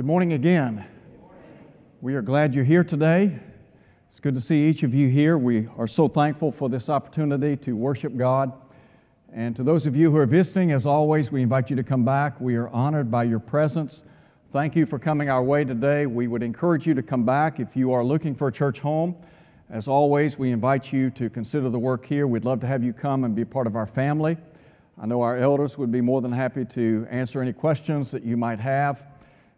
Good morning again. We are glad you're here today. It's good to see each of you here. We are so thankful for this opportunity to worship God. And to those of you who are visiting, as always, we invite you to come back. We are honored by your presence. Thank you for coming our way today. We would encourage you to come back if you are looking for a church home. As always, we invite you to consider the work here. We'd love to have you come and be part of our family. I know our elders would be more than happy to answer any questions that you might have,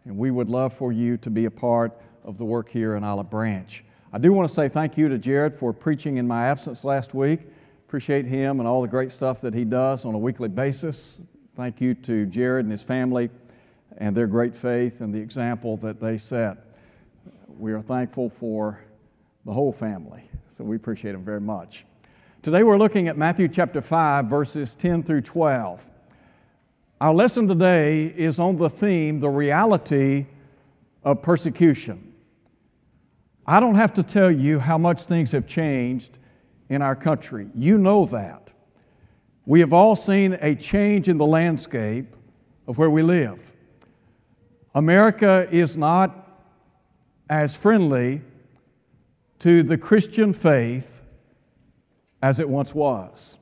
and we would love for you to be a part of the work here in Olive Branch. I do want to say thank you to Jared for preaching in my absence last week. Appreciate him and all the great stuff that he does on a weekly basis. Thank you to Jared and his family and their great faith and the example that they set. We are thankful for the whole family, so we appreciate them very much. Today we're looking at Matthew chapter 5, verses 10 through 12. Our lesson today is on the theme, the reality of persecution. I don't have to tell you how much things have changed in our country. You know that. We have all seen a change in the landscape of where we live. America is not as friendly to the Christian faith as it once was.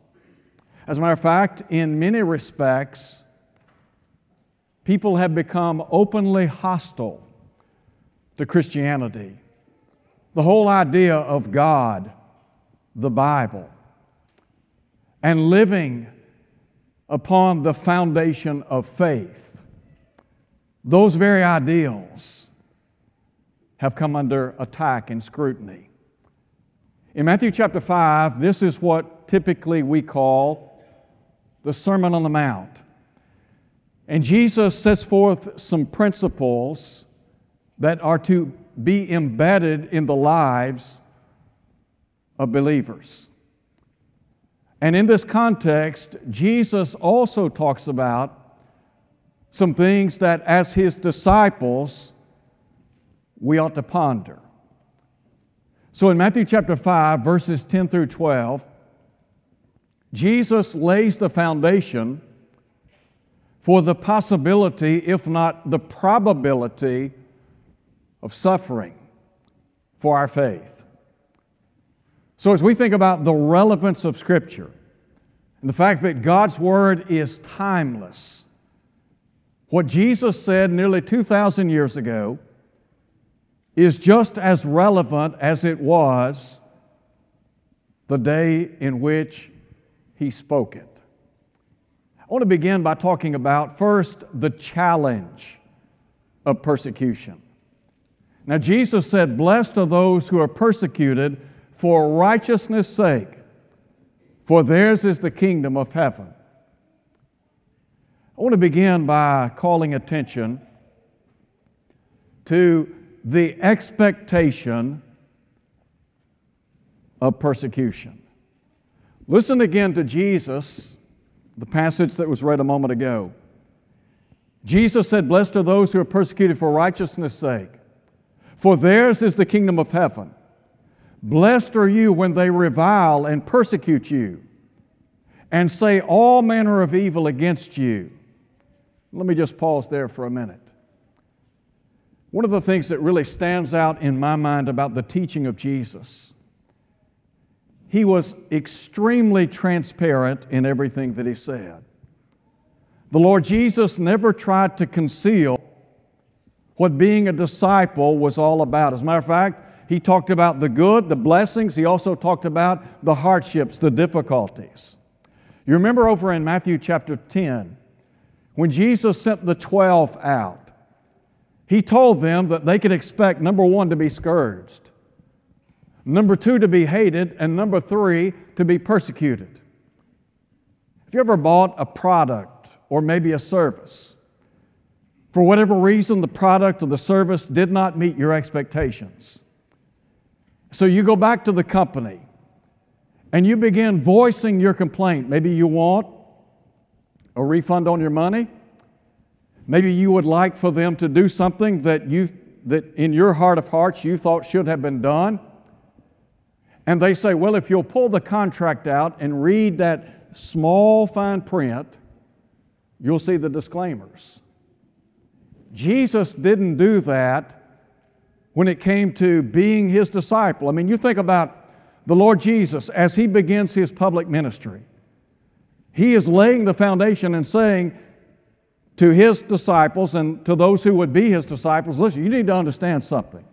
As a matter of fact, in many respects, people have become openly hostile to Christianity. The whole idea of God, the Bible, and living upon the foundation of faith, those very ideals have come under attack and scrutiny. In Matthew chapter 5, this is what typically we call the Sermon on the Mount. And Jesus sets forth some principles that are to be embedded in the lives of believers. And in this context, Jesus also talks about some things that, as his disciples, we ought to ponder. So in Matthew chapter 5, verses 10 through 12, Jesus lays the foundation for the possibility, if not the probability, of suffering for our faith. So, as we think about the relevance of Scripture and the fact that God's Word is timeless, what Jesus said nearly 2,000 years ago is just as relevant as it was the day in which he spoke it. I want to begin by talking about first the challenge of persecution. Now, Jesus said, Blessed are those who are persecuted for righteousness' sake, for theirs is the kingdom of heaven. I want to begin by calling attention to the expectation of persecution. Listen again to Jesus, the passage that was read a moment ago. Jesus said, Blessed are those who are persecuted for righteousness' sake, for theirs is the kingdom of heaven. Blessed are you when they revile and persecute you and say all manner of evil against you. Let me just pause there for a minute. One of the things that really stands out in my mind about the teaching of Jesus, he was extremely transparent in everything that he said. The Lord Jesus never tried to conceal what being a disciple was all about. As a matter of fact, he talked about the good, the blessings. He also talked about the hardships, the difficulties. You remember over in Matthew chapter 10, when Jesus sent the 12 out, he told them that they could expect, number one, to be scourged, number two, to be hated, and number three, to be persecuted. If you ever bought a product or maybe a service? For whatever reason, the product or the service did not meet your expectations. So you go back to the company and you begin voicing your complaint. Maybe you want a refund on your money. Maybe you would like for them to do something that, you, that in your heart of hearts you thought should have been done. And they say, well, if you'll pull the contract out and read that small fine print, you'll see the disclaimers. Jesus didn't do that when it came to being his disciple. I mean, you think about the Lord Jesus as he begins his public ministry. He is laying the foundation and saying to his disciples and to those who would be his disciples listen, you need to understand something.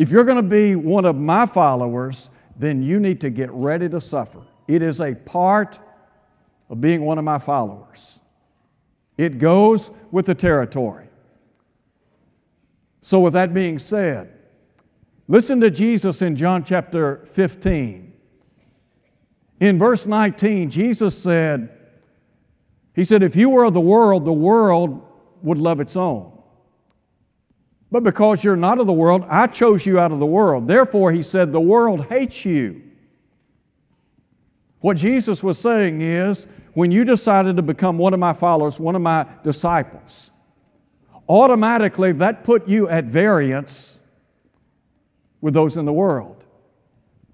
If you're going to be one of my followers, then you need to get ready to suffer. It is a part of being one of my followers. It goes with the territory. So, with that being said, listen to Jesus in John chapter 15. In verse 19, Jesus said, He said, If you were of the world, the world would love its own. But because you're not of the world, I chose you out of the world. Therefore, He said, the world hates you. What Jesus was saying is, when you decided to become one of my followers, one of my disciples, automatically that put you at variance with those in the world.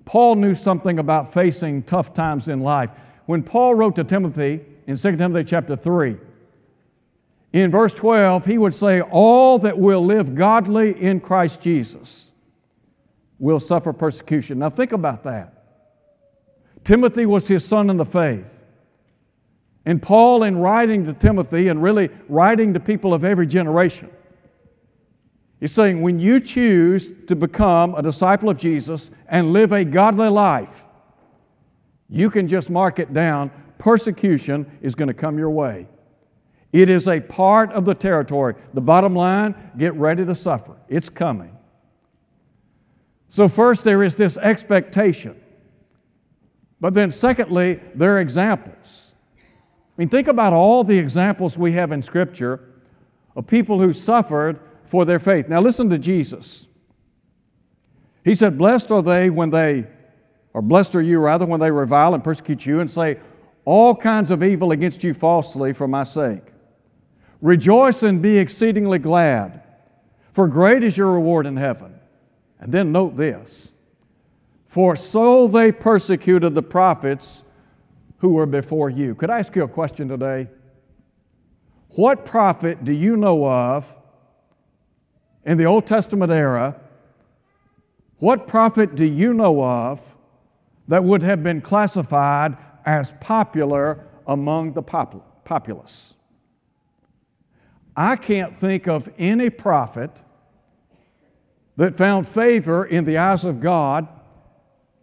Paul knew something about facing tough times in life. When Paul wrote to Timothy in 2 Timothy chapter 3, in verse 12, he would say, All that will live godly in Christ Jesus will suffer persecution. Now think about that. Timothy was his son in the faith. And Paul, in writing to Timothy and really writing to people of every generation, is saying when you choose to become a disciple of Jesus and live a godly life, you can just mark it down. Persecution is going to come your way. It is a part of the territory. The bottom line get ready to suffer. It's coming. So, first, there is this expectation. But then, secondly, there are examples. I mean, think about all the examples we have in Scripture of people who suffered for their faith. Now, listen to Jesus. He said, Blessed are they when they, or blessed are you rather, when they revile and persecute you and say all kinds of evil against you falsely for my sake. Rejoice and be exceedingly glad, for great is your reward in heaven. And then note this For so they persecuted the prophets who were before you. Could I ask you a question today? What prophet do you know of in the Old Testament era? What prophet do you know of that would have been classified as popular among the populace? I can't think of any prophet that found favor in the eyes of God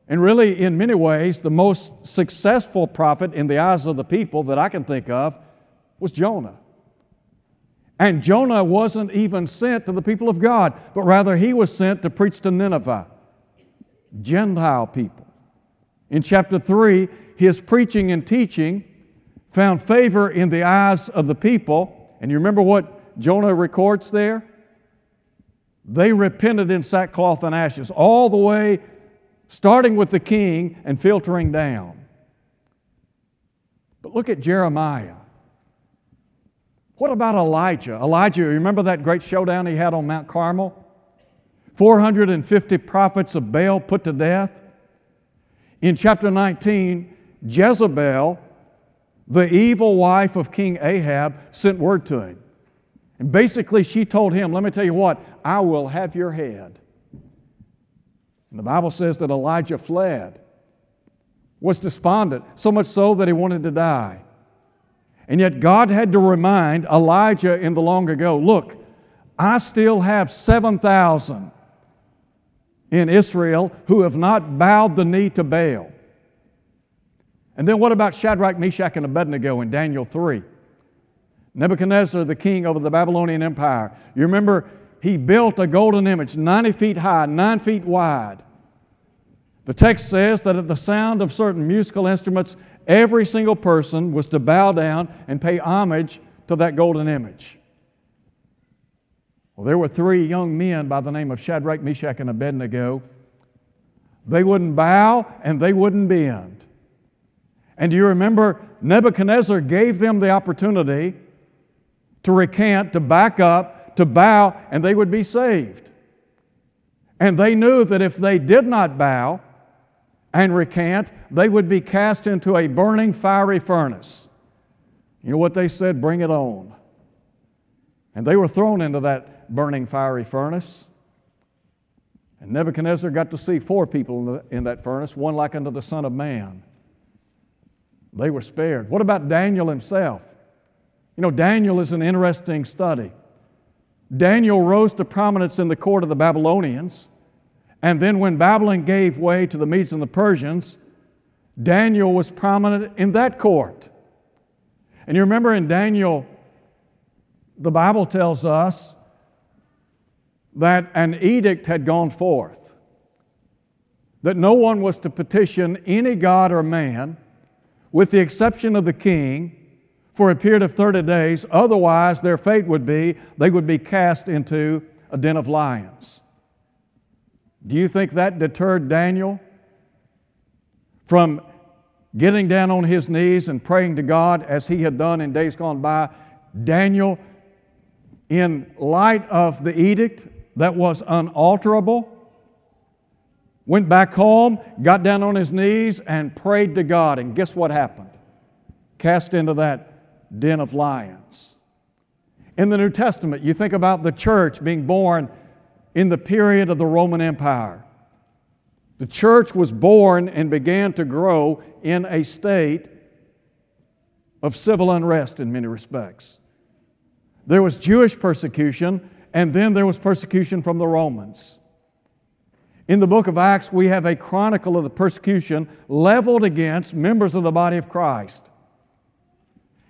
and really, in many ways, the most successful prophet in the eyes of the people that I can think of was Jonah. And Jonah wasn't even sent to the people of God, but rather he was sent to preach to Nineveh, Gentile people. In chapter 3, his preaching and teaching found favor in the eyes of the people. And you remember what Jonah records there? They repented in sackcloth and ashes all the way starting with the king and filtering down. But look at Jeremiah. What about Elijah? Elijah, remember that great showdown he had on Mount Carmel? 450 prophets of Baal put to death. In chapter 19, Jezebel, the evil wife of King Ahab, sent word to him. And basically, she told him, Let me tell you what, I will have your head. And the Bible says that Elijah fled, was despondent, so much so that he wanted to die. And yet God had to remind Elijah in the long ago look, I still have 7,000 in Israel who have not bowed the knee to Baal. And then what about Shadrach, Meshach, and Abednego in Daniel 3? Nebuchadnezzar, the king over the Babylonian Empire. You remember he built a golden image 90 feet high, 9 feet wide. The text says that at the sound of certain musical instruments, every single person was to bow down and pay homage to that golden image. Well, there were three young men by the name of Shadrach, Meshach, and Abednego. They wouldn't bow and they wouldn't bend. And do you remember Nebuchadnezzar gave them the opportunity to recant, to back up, to bow, and they would be saved. And they knew that if they did not bow and recant, they would be cast into a burning fiery furnace. You know what they said? Bring it on. And they were thrown into that burning fiery furnace. And Nebuchadnezzar got to see four people in, the, in that furnace, one like unto the Son of Man. They were spared. What about Daniel himself? You know, Daniel is an interesting study. Daniel rose to prominence in the court of the Babylonians. And then, when Babylon gave way to the Medes and the Persians, Daniel was prominent in that court. And you remember in Daniel, the Bible tells us that an edict had gone forth that no one was to petition any god or man, with the exception of the king, for a period of 30 days. Otherwise, their fate would be they would be cast into a den of lions. Do you think that deterred Daniel from getting down on his knees and praying to God as he had done in days gone by? Daniel, in light of the edict that was unalterable, went back home, got down on his knees, and prayed to God. And guess what happened? Cast into that den of lions. In the New Testament, you think about the church being born in the period of the Roman Empire. The church was born and began to grow in a state of civil unrest in many respects. There was Jewish persecution, and then there was persecution from the Romans. In the book of Acts, we have a chronicle of the persecution leveled against members of the body of Christ.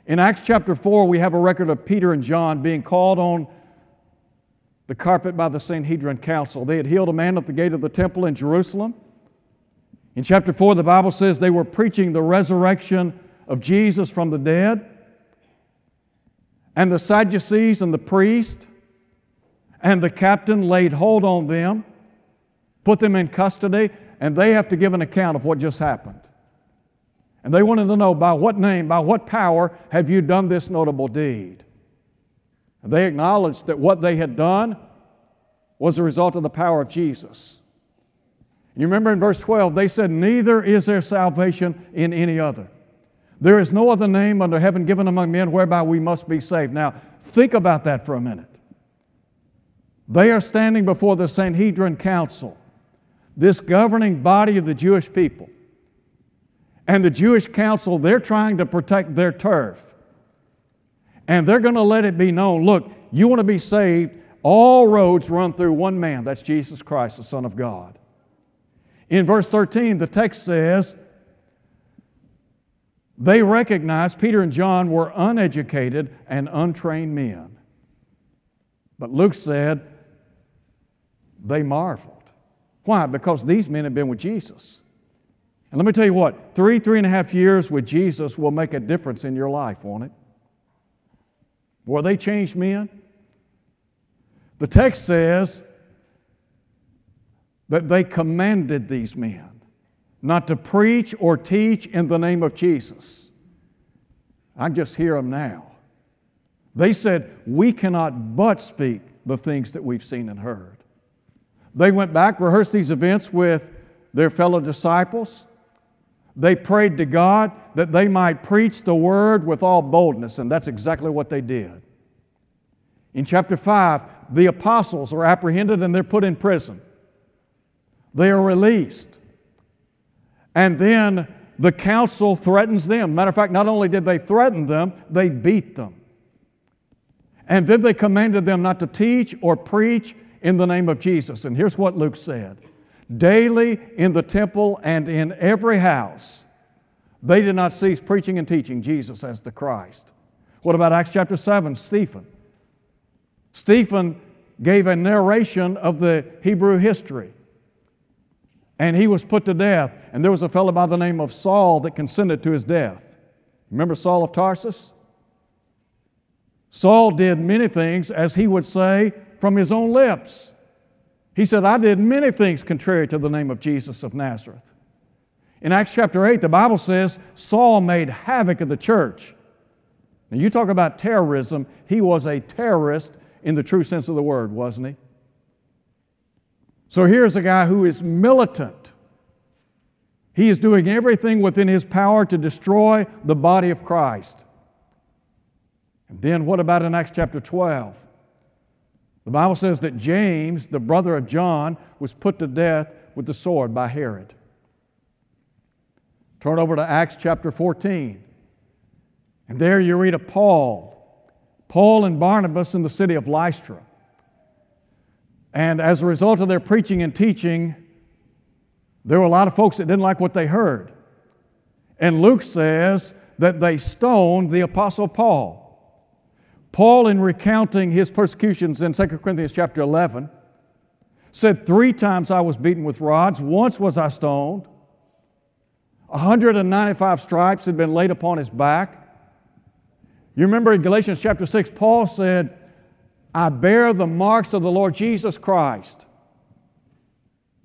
In Acts chapter 4, we have a record of Peter and John being called on the carpet by the Sanhedrin Council. They had healed a man at the gate of the temple in Jerusalem. In chapter 4, the Bible says they were preaching the resurrection of Jesus from the dead. And the Sadducees and the priest and the captain laid hold on them, put them in custody, and they have to give an account of what just happened. And they wanted to know by what name, by what power have you done this notable deed? And they acknowledged that what they had done was the result of the power of Jesus. You remember in verse 12, they said, Neither is there salvation in any other. There is no other name under heaven given among men whereby we must be saved. Now, think about that for a minute. They are standing before the Sanhedrin Council, this governing body of the Jewish people. And the Jewish council, they're trying to protect their turf. And they're going to let it be known look, you want to be saved, all roads run through one man. That's Jesus Christ, the Son of God. In verse 13, the text says, they recognized Peter and John were uneducated and untrained men. But Luke said, they marveled. Why? Because these men have been with Jesus. And let me tell you what, three, three and a half years with Jesus will make a difference in your life, won't it? Were they changed men? The text says that they commanded these men not to preach or teach in the name of Jesus. I just hear them now. They said, We cannot but speak the things that we've seen and heard. They went back, rehearsed these events with their fellow disciples. They prayed to God that they might preach the word with all boldness, and that's exactly what they did. In chapter 5, the apostles are apprehended and they're put in prison. They are released. And then the council threatens them. Matter of fact, not only did they threaten them, they beat them. And then they commanded them not to teach or preach in the name of Jesus. And here's what Luke said daily in the temple and in every house, they did not cease preaching and teaching Jesus as the Christ. What about Acts chapter 7? Stephen. Stephen gave a narration of the Hebrew history. And he was put to death. And there was a fellow by the name of Saul that consented to his death. Remember Saul of Tarsus? Saul did many things, as he would say, from his own lips. He said, I did many things contrary to the name of Jesus of Nazareth. In Acts chapter 8, the Bible says Saul made havoc of the church. Now, you talk about terrorism, he was a terrorist in the true sense of the word, wasn't he? So here's a guy who is militant. He is doing everything within his power to destroy the body of Christ. And then what about in Acts chapter 12? The Bible says that James, the brother of John, was put to death with the sword by Herod. Turn over to Acts chapter 14. And there you read of Paul, Paul and Barnabas in the city of Lystra. And as a result of their preaching and teaching, there were a lot of folks that didn't like what they heard. And Luke says that they stoned the Apostle Paul. Paul, in recounting his persecutions in 2 Corinthians chapter 11, said, Three times I was beaten with rods, once was I stoned. 195 stripes had been laid upon his back. You remember in Galatians chapter 6, Paul said, I bear the marks of the Lord Jesus Christ.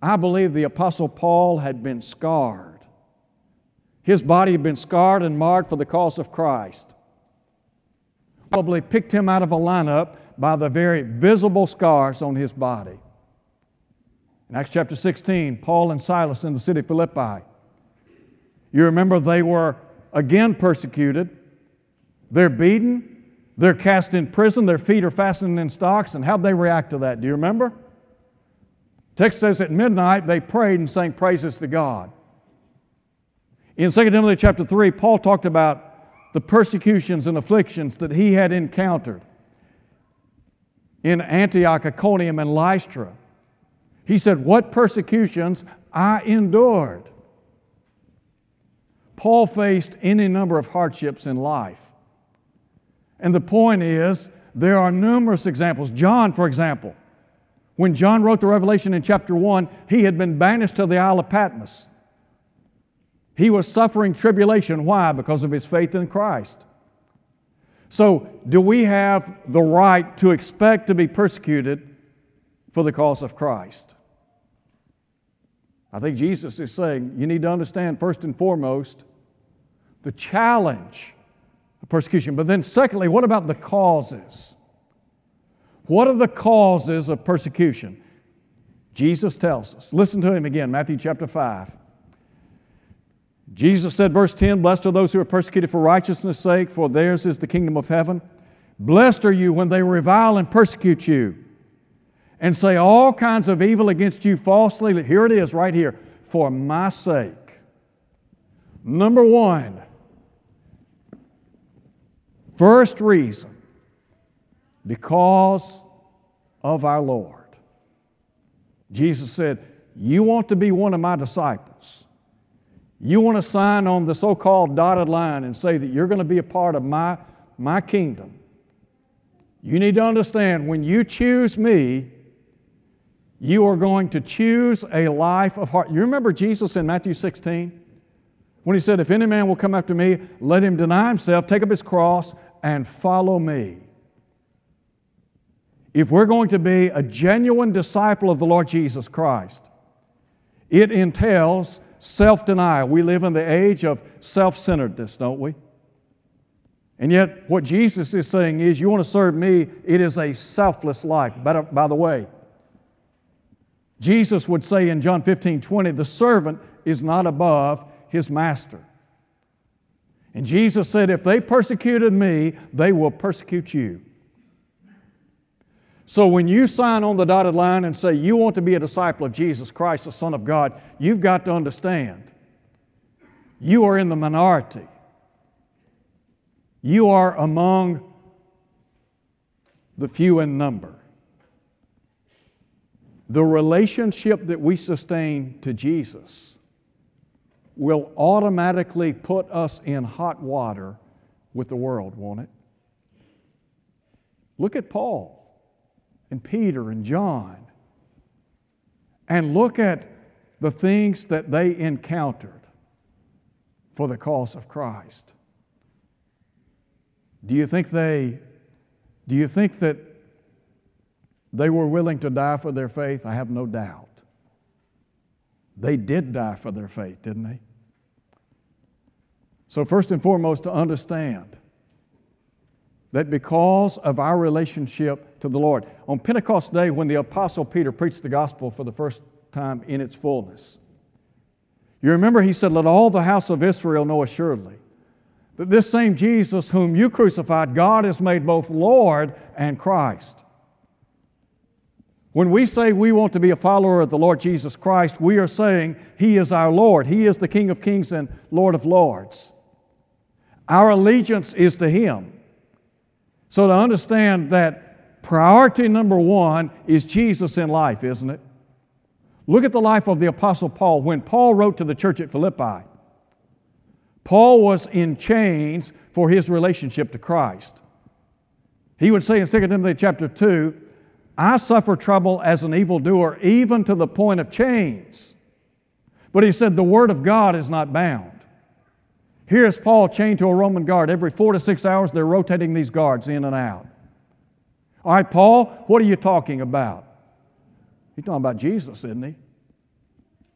I believe the Apostle Paul had been scarred. His body had been scarred and marred for the cause of Christ. Probably picked him out of a lineup by the very visible scars on his body. In Acts chapter 16, Paul and Silas in the city of Philippi. You remember they were again persecuted. They're beaten. They're cast in prison. Their feet are fastened in stocks. And how'd they react to that? Do you remember? Text says at midnight they prayed and sang praises to God. In 2 Timothy chapter 3, Paul talked about the persecutions and afflictions that he had encountered in Antioch, Iconium, and Lystra. He said, What persecutions I endured. Paul faced any number of hardships in life. And the point is, there are numerous examples. John, for example, when John wrote the Revelation in chapter 1, he had been banished to the Isle of Patmos. He was suffering tribulation. Why? Because of his faith in Christ. So, do we have the right to expect to be persecuted for the cause of Christ? I think Jesus is saying you need to understand, first and foremost, the challenge of persecution. But then, secondly, what about the causes? What are the causes of persecution? Jesus tells us. Listen to him again, Matthew chapter 5. Jesus said, verse 10 Blessed are those who are persecuted for righteousness' sake, for theirs is the kingdom of heaven. Blessed are you when they revile and persecute you and say all kinds of evil against you falsely. Here it is, right here, for my sake. Number one, first reason, because of our Lord. Jesus said, You want to be one of my disciples. You want to sign on the so called dotted line and say that you're going to be a part of my, my kingdom. You need to understand when you choose me, you are going to choose a life of heart. You remember Jesus in Matthew 16? When he said, If any man will come after me, let him deny himself, take up his cross, and follow me. If we're going to be a genuine disciple of the Lord Jesus Christ, it entails self denial. We live in the age of self centeredness, don't we? And yet, what Jesus is saying is, you want to serve me, it is a selfless life. By, uh, by the way, Jesus would say in John 15 20, the servant is not above his master. And Jesus said, if they persecuted me, they will persecute you. So when you sign on the dotted line and say you want to be a disciple of Jesus Christ, the Son of God, you've got to understand you are in the minority. You are among the few in number the relationship that we sustain to Jesus will automatically put us in hot water with the world, won't it? Look at Paul and Peter and John and look at the things that they encountered for the cause of Christ. Do you think they do you think that they were willing to die for their faith? I have no doubt. They did die for their faith, didn't they? So, first and foremost, to understand that because of our relationship to the Lord, on Pentecost Day, when the Apostle Peter preached the gospel for the first time in its fullness, you remember he said, Let all the house of Israel know assuredly that this same Jesus whom you crucified, God has made both Lord and Christ. When we say we want to be a follower of the Lord Jesus Christ, we are saying He is our Lord. He is the King of kings and Lord of lords. Our allegiance is to Him. So to understand that priority number one is Jesus in life, isn't it? Look at the life of the Apostle Paul. When Paul wrote to the church at Philippi, Paul was in chains for his relationship to Christ. He would say in 2 Timothy chapter 2, I suffer trouble as an evildoer, even to the point of chains. But he said, The word of God is not bound. Here's Paul chained to a Roman guard. Every four to six hours, they're rotating these guards in and out. All right, Paul, what are you talking about? He's talking about Jesus, isn't he?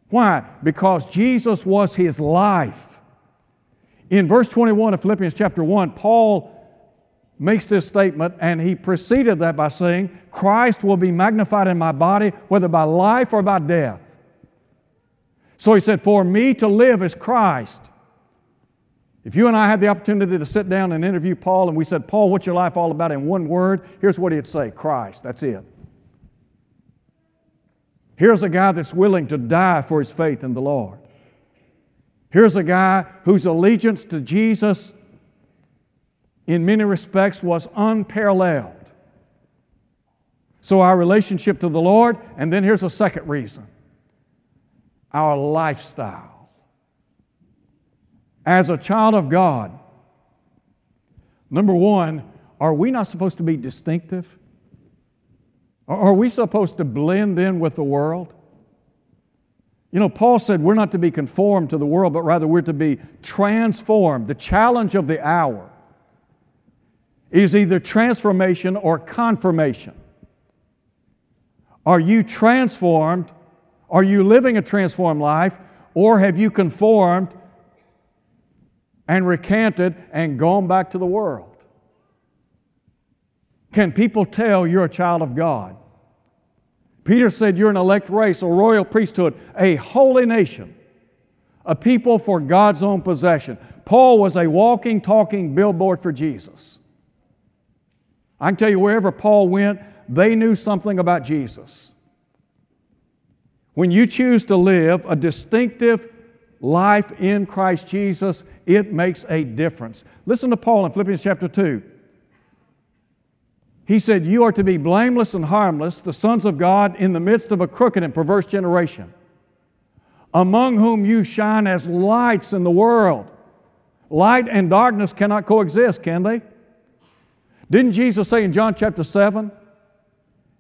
Why? Because Jesus was his life. In verse 21 of Philippians chapter 1, Paul makes this statement, and he preceded that by saying, Christ will be magnified in my body, whether by life or by death. So he said, For me to live is Christ, if you and I had the opportunity to sit down and interview Paul and we said, Paul, what's your life all about in one word? Here's what he'd say Christ. That's it. Here's a guy that's willing to die for his faith in the Lord. Here's a guy whose allegiance to Jesus, in many respects, was unparalleled. So, our relationship to the Lord, and then here's a second reason our lifestyle as a child of God, number one, are we not supposed to be distinctive? Are we supposed to blend in with the world? You know, Paul said we're not to be conformed to the world, but rather we're to be transformed. The challenge of the hour is either transformation or confirmation. Are you transformed? Are you living a transformed life? Or have you conformed and recanted and gone back to the world? Can people tell you're a child of God? Peter said you're an elect race, a royal priesthood, a holy nation, a people for God's own possession. Paul was a walking, talking billboard for Jesus. I can tell you, wherever Paul went, they knew something about Jesus. When you choose to live a distinctive life in Christ Jesus, it makes a difference. Listen to Paul in Philippians chapter 2. He said, You are to be blameless and harmless, the sons of God, in the midst of a crooked and perverse generation, among whom you shine as lights in the world. Light and darkness cannot coexist, can they? Didn't Jesus say in John chapter 7?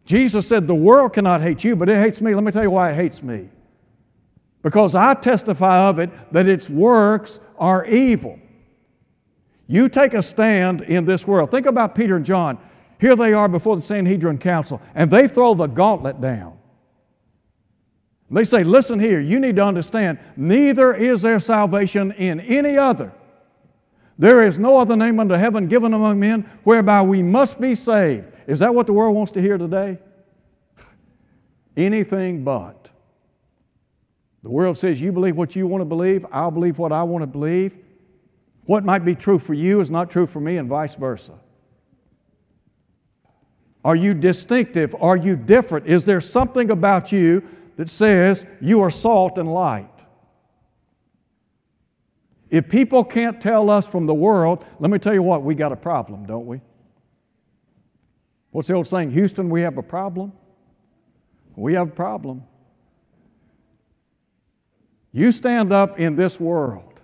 Jesus said, The world cannot hate you, but it hates me. Let me tell you why it hates me because I testify of it that its works are evil. You take a stand in this world. Think about Peter and John. Here they are before the Sanhedrin Council, and they throw the gauntlet down. They say, Listen here, you need to understand, neither is there salvation in any other. There is no other name under heaven given among men whereby we must be saved. Is that what the world wants to hear today? Anything but. The world says you believe what you want to believe, I'll believe what I want to believe. What might be true for you is not true for me, and vice versa. Are you distinctive? Are you different? Is there something about you that says you are salt and light? If people can't tell us from the world, let me tell you what, we got a problem, don't we? What's the old saying? Houston, we have a problem? We have a problem. You stand up in this world.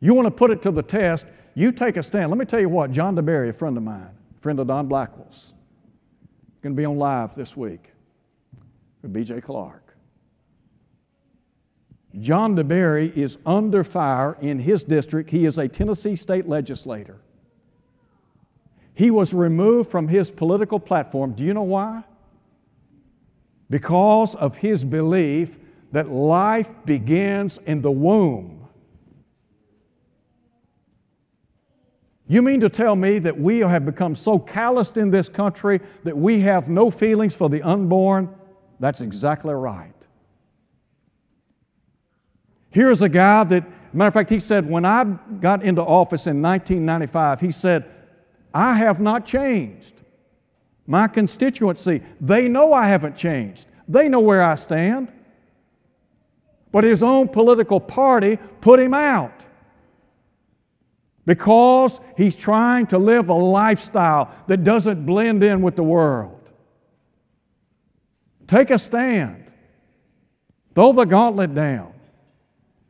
You want to put it to the test, you take a stand. Let me tell you what, John DeBerry, a friend of mine, friend of Don Blackwell's, going to be on live this week with BJ Clark. John DeBerry is under fire in his district. He is a Tennessee state legislator. He was removed from his political platform. Do you know why? Because of his belief that life begins in the womb. You mean to tell me that we have become so calloused in this country that we have no feelings for the unborn? That's exactly right. Here's a guy that, matter of fact, he said, when I got into office in 1995, he said, I have not changed. my constituency. They know I haven't changed, they know where I stand. But his own political party put him out because he's trying to live a lifestyle that doesn't blend in with the world. Take a stand, throw the gauntlet down.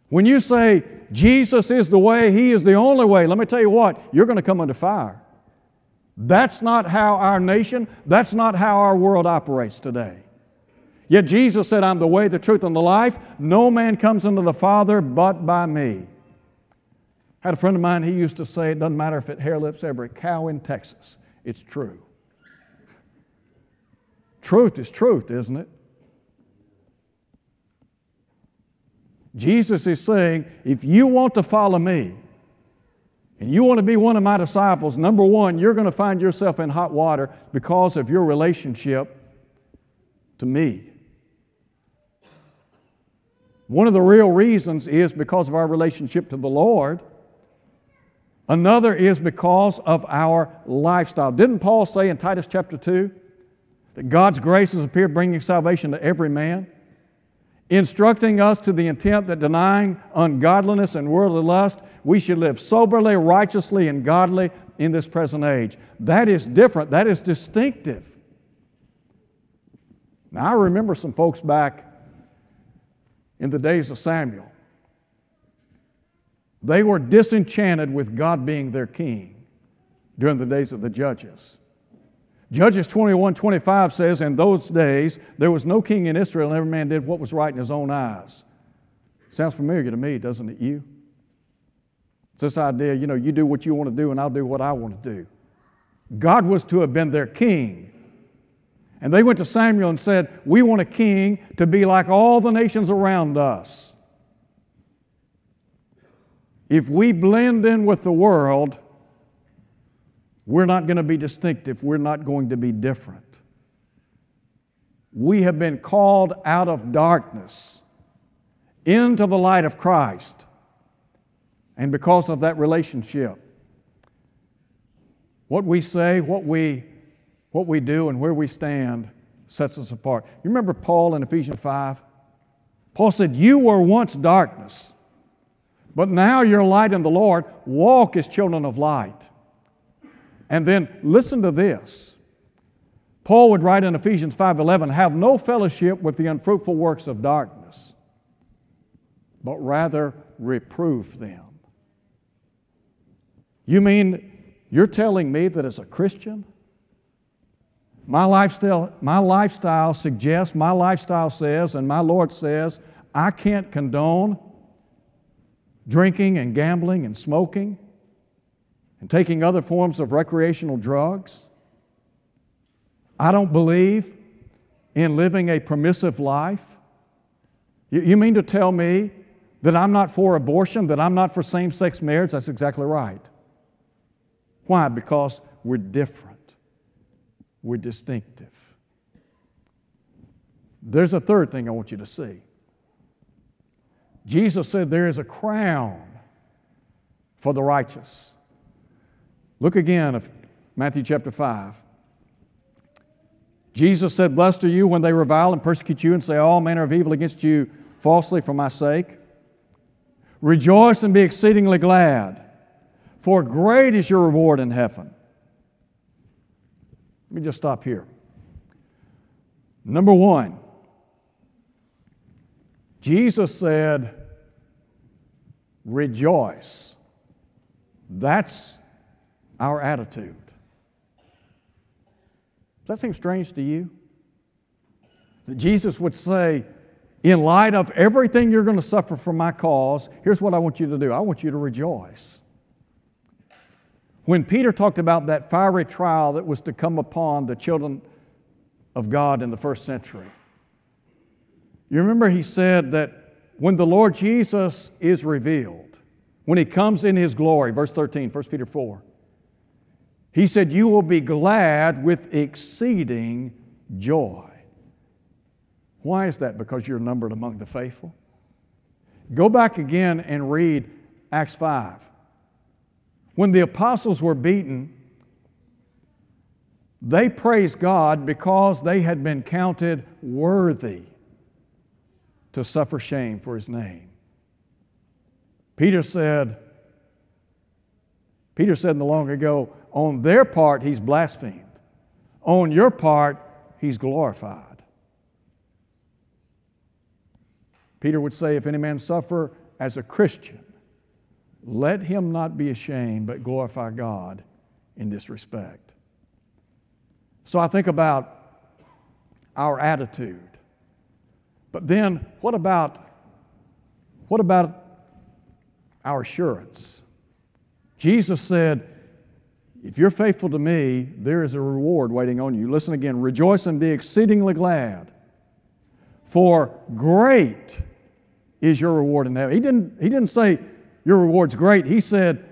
When you say Jesus is the way, He is the only way, let me tell you what, you're going to come under fire. That's not how our nation, that's not how our world operates today. Yet Jesus said, I'm the way, the truth, and the life. No man comes unto the Father but by me. I had a friend of mine, he used to say, it doesn't matter if it hair lips every cow in Texas, it's true. Truth is truth, isn't it? Jesus is saying, if you want to follow me and you want to be one of my disciples, number one, you're going to find yourself in hot water because of your relationship to me. One of the real reasons is because of our relationship to the Lord. Another is because of our lifestyle. Didn't Paul say in Titus chapter 2 that God's grace has appeared bringing salvation to every man? Instructing us to the intent that denying ungodliness and worldly lust, we should live soberly, righteously, and godly in this present age. That is different, that is distinctive. Now, I remember some folks back in the days of Samuel. They were disenchanted with God being their king during the days of the judges. Judges 21 25 says, In those days there was no king in Israel, and every man did what was right in his own eyes. Sounds familiar to me, doesn't it? You? It's this idea, you know, you do what you want to do, and I'll do what I want to do. God was to have been their king. And they went to Samuel and said, We want a king to be like all the nations around us. If we blend in with the world, we're not going to be distinctive. We're not going to be different. We have been called out of darkness into the light of Christ. And because of that relationship, what we say, what we, what we do, and where we stand sets us apart. You remember Paul in Ephesians 5? Paul said, You were once darkness but now you're light in the Lord. Walk as children of light. And then listen to this. Paul would write in Ephesians 5:11, "Have no fellowship with the unfruitful works of darkness, but rather reprove them." You mean you're telling me that as a Christian, my lifestyle, my lifestyle suggests, my lifestyle says, and my Lord says, I can't condone drinking and gambling and smoking and taking other forms of recreational drugs. I don't believe in living a permissive life. You, you mean to tell me that I'm not for abortion, that I'm not for same sex marriage? That's exactly right. Why? Because we're different, we're distinctive. There's a third thing I want you to see. Jesus said there is a crown for the righteous. Look again at Matthew chapter 5. Jesus said, Blessed are you when they revile and persecute you and say all manner of evil against you falsely for my sake. Rejoice and be exceedingly glad, for great is your reward in heaven. Let me just stop here. Number one, Jesus said, rejoice. That's our attitude. Does that seem strange to you? That Jesus would say, in light of everything you're going to suffer for my cause, here's what I want you to do I want you to rejoice. When Peter talked about that fiery trial that was to come upon the children of God in the first century, you remember he said that when the Lord Jesus is revealed, when he comes in his glory, verse 13, 1 Peter 4, he said, You will be glad with exceeding joy. Why is that? Because you're numbered among the faithful? Go back again and read Acts 5. When the apostles were beaten, They praised God because they had been counted worthy to suffer shame for his name. Peter said, Peter said in the long ago, on their part, he's blasphemed. On your part, he's glorified. Peter would say, if any man suffer as a Christian, let him not be ashamed, but glorify God in this respect. So I think about our attitude. But then what about what about our assurance? Jesus said, if you're faithful to me, there is a reward waiting on you. Listen again rejoice and be exceedingly glad, for great is your reward in heaven. He didn't, he didn't say your reward's great. He said,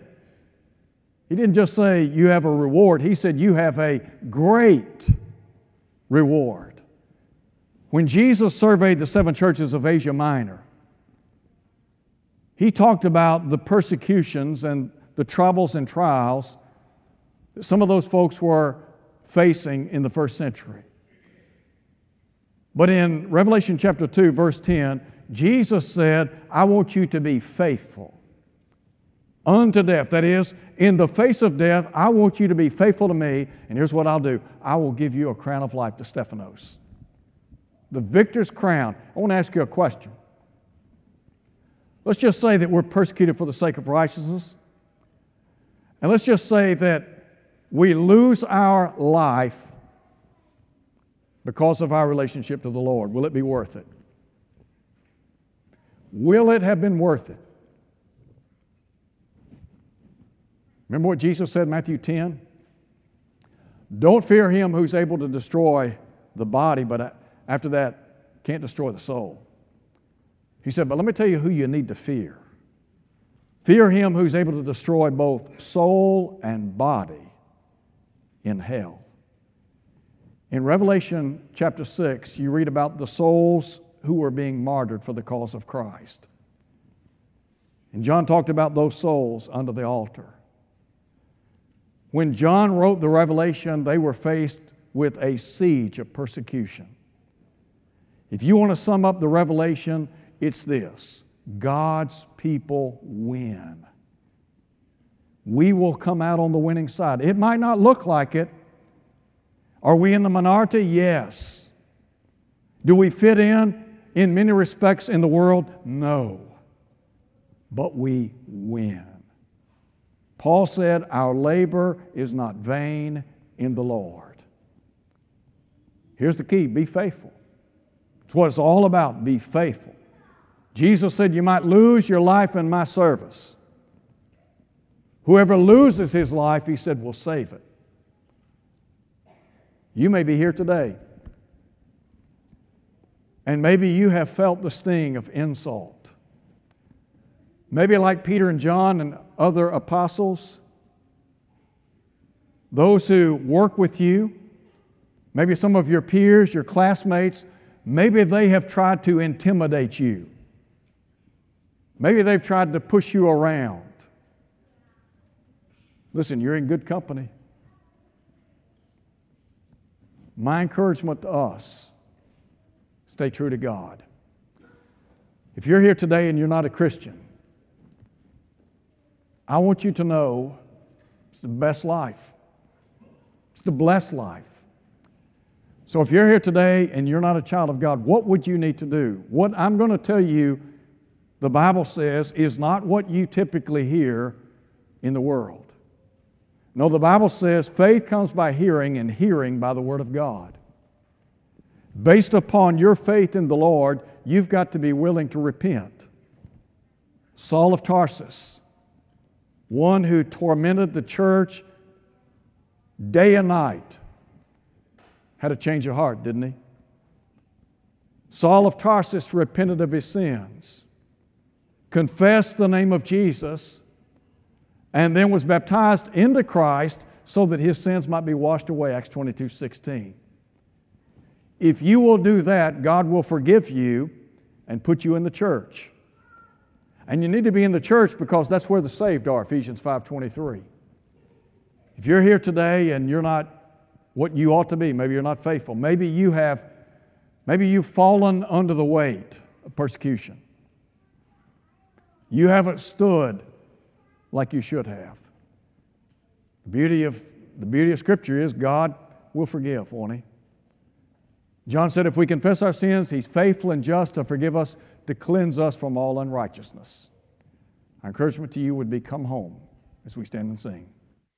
he didn't just say you have a reward, he said you have a great reward. When Jesus surveyed the seven churches of Asia Minor, he talked about the persecutions and the troubles and trials that some of those folks were facing in the first century. But in Revelation chapter 2, verse 10, Jesus said, I want you to be faithful unto death. That is, in the face of death, I want you to be faithful to me, and here's what I'll do I will give you a crown of life, the Stephanos. The victor's crown. I want to ask you a question. Let's just say that we're persecuted for the sake of righteousness. And let's just say that we lose our life because of our relationship to the Lord. Will it be worth it? Will it have been worth it? Remember what Jesus said in Matthew 10? Don't fear him who's able to destroy the body, but after that, can't destroy the soul. He said, But let me tell you who you need to fear. Fear him who's able to destroy both soul and body in hell. In Revelation chapter 6, you read about the souls who were being martyred for the cause of Christ. And John talked about those souls under the altar. When John wrote the Revelation, they were faced with a siege of persecution. If you want to sum up the Revelation, it's this God's people win. We will come out on the winning side. It might not look like it. Are we in the minority? Yes. Do we fit in in many respects in the world? No. But we win. Paul said, Our labor is not vain in the Lord. Here's the key be faithful. It's what it's all about be faithful. Jesus said, You might lose your life in my service. Whoever loses his life, he said, will save it. You may be here today, and maybe you have felt the sting of insult. Maybe, like Peter and John and other apostles, those who work with you, maybe some of your peers, your classmates, maybe they have tried to intimidate you. Maybe they've tried to push you around. Listen, you're in good company. My encouragement to us stay true to God. If you're here today and you're not a Christian, I want you to know it's the best life. It's the blessed life. So if you're here today and you're not a child of God, what would you need to do? What I'm going to tell you, the Bible says, is not what you typically hear in the world. No, the Bible says faith comes by hearing, and hearing by the Word of God. Based upon your faith in the Lord, you've got to be willing to repent. Saul of Tarsus, one who tormented the church day and night, had a change of heart, didn't he? Saul of Tarsus repented of his sins, confessed the name of Jesus, and then was baptized into Christ so that his sins might be washed away, Acts 22 16. If you will do that, God will forgive you and put you in the church. And you need to be in the church because that's where the saved are, Ephesians 5:23. If you're here today and you're not what you ought to be. Maybe you're not faithful. Maybe you have, maybe you've fallen under the weight of persecution. You haven't stood like you should have. The beauty of, the beauty of Scripture is God will forgive, won't He? John said, if we confess our sins, He's faithful and just to forgive us, to cleanse us from all unrighteousness. Our encouragement to you would be come home as we stand and sing.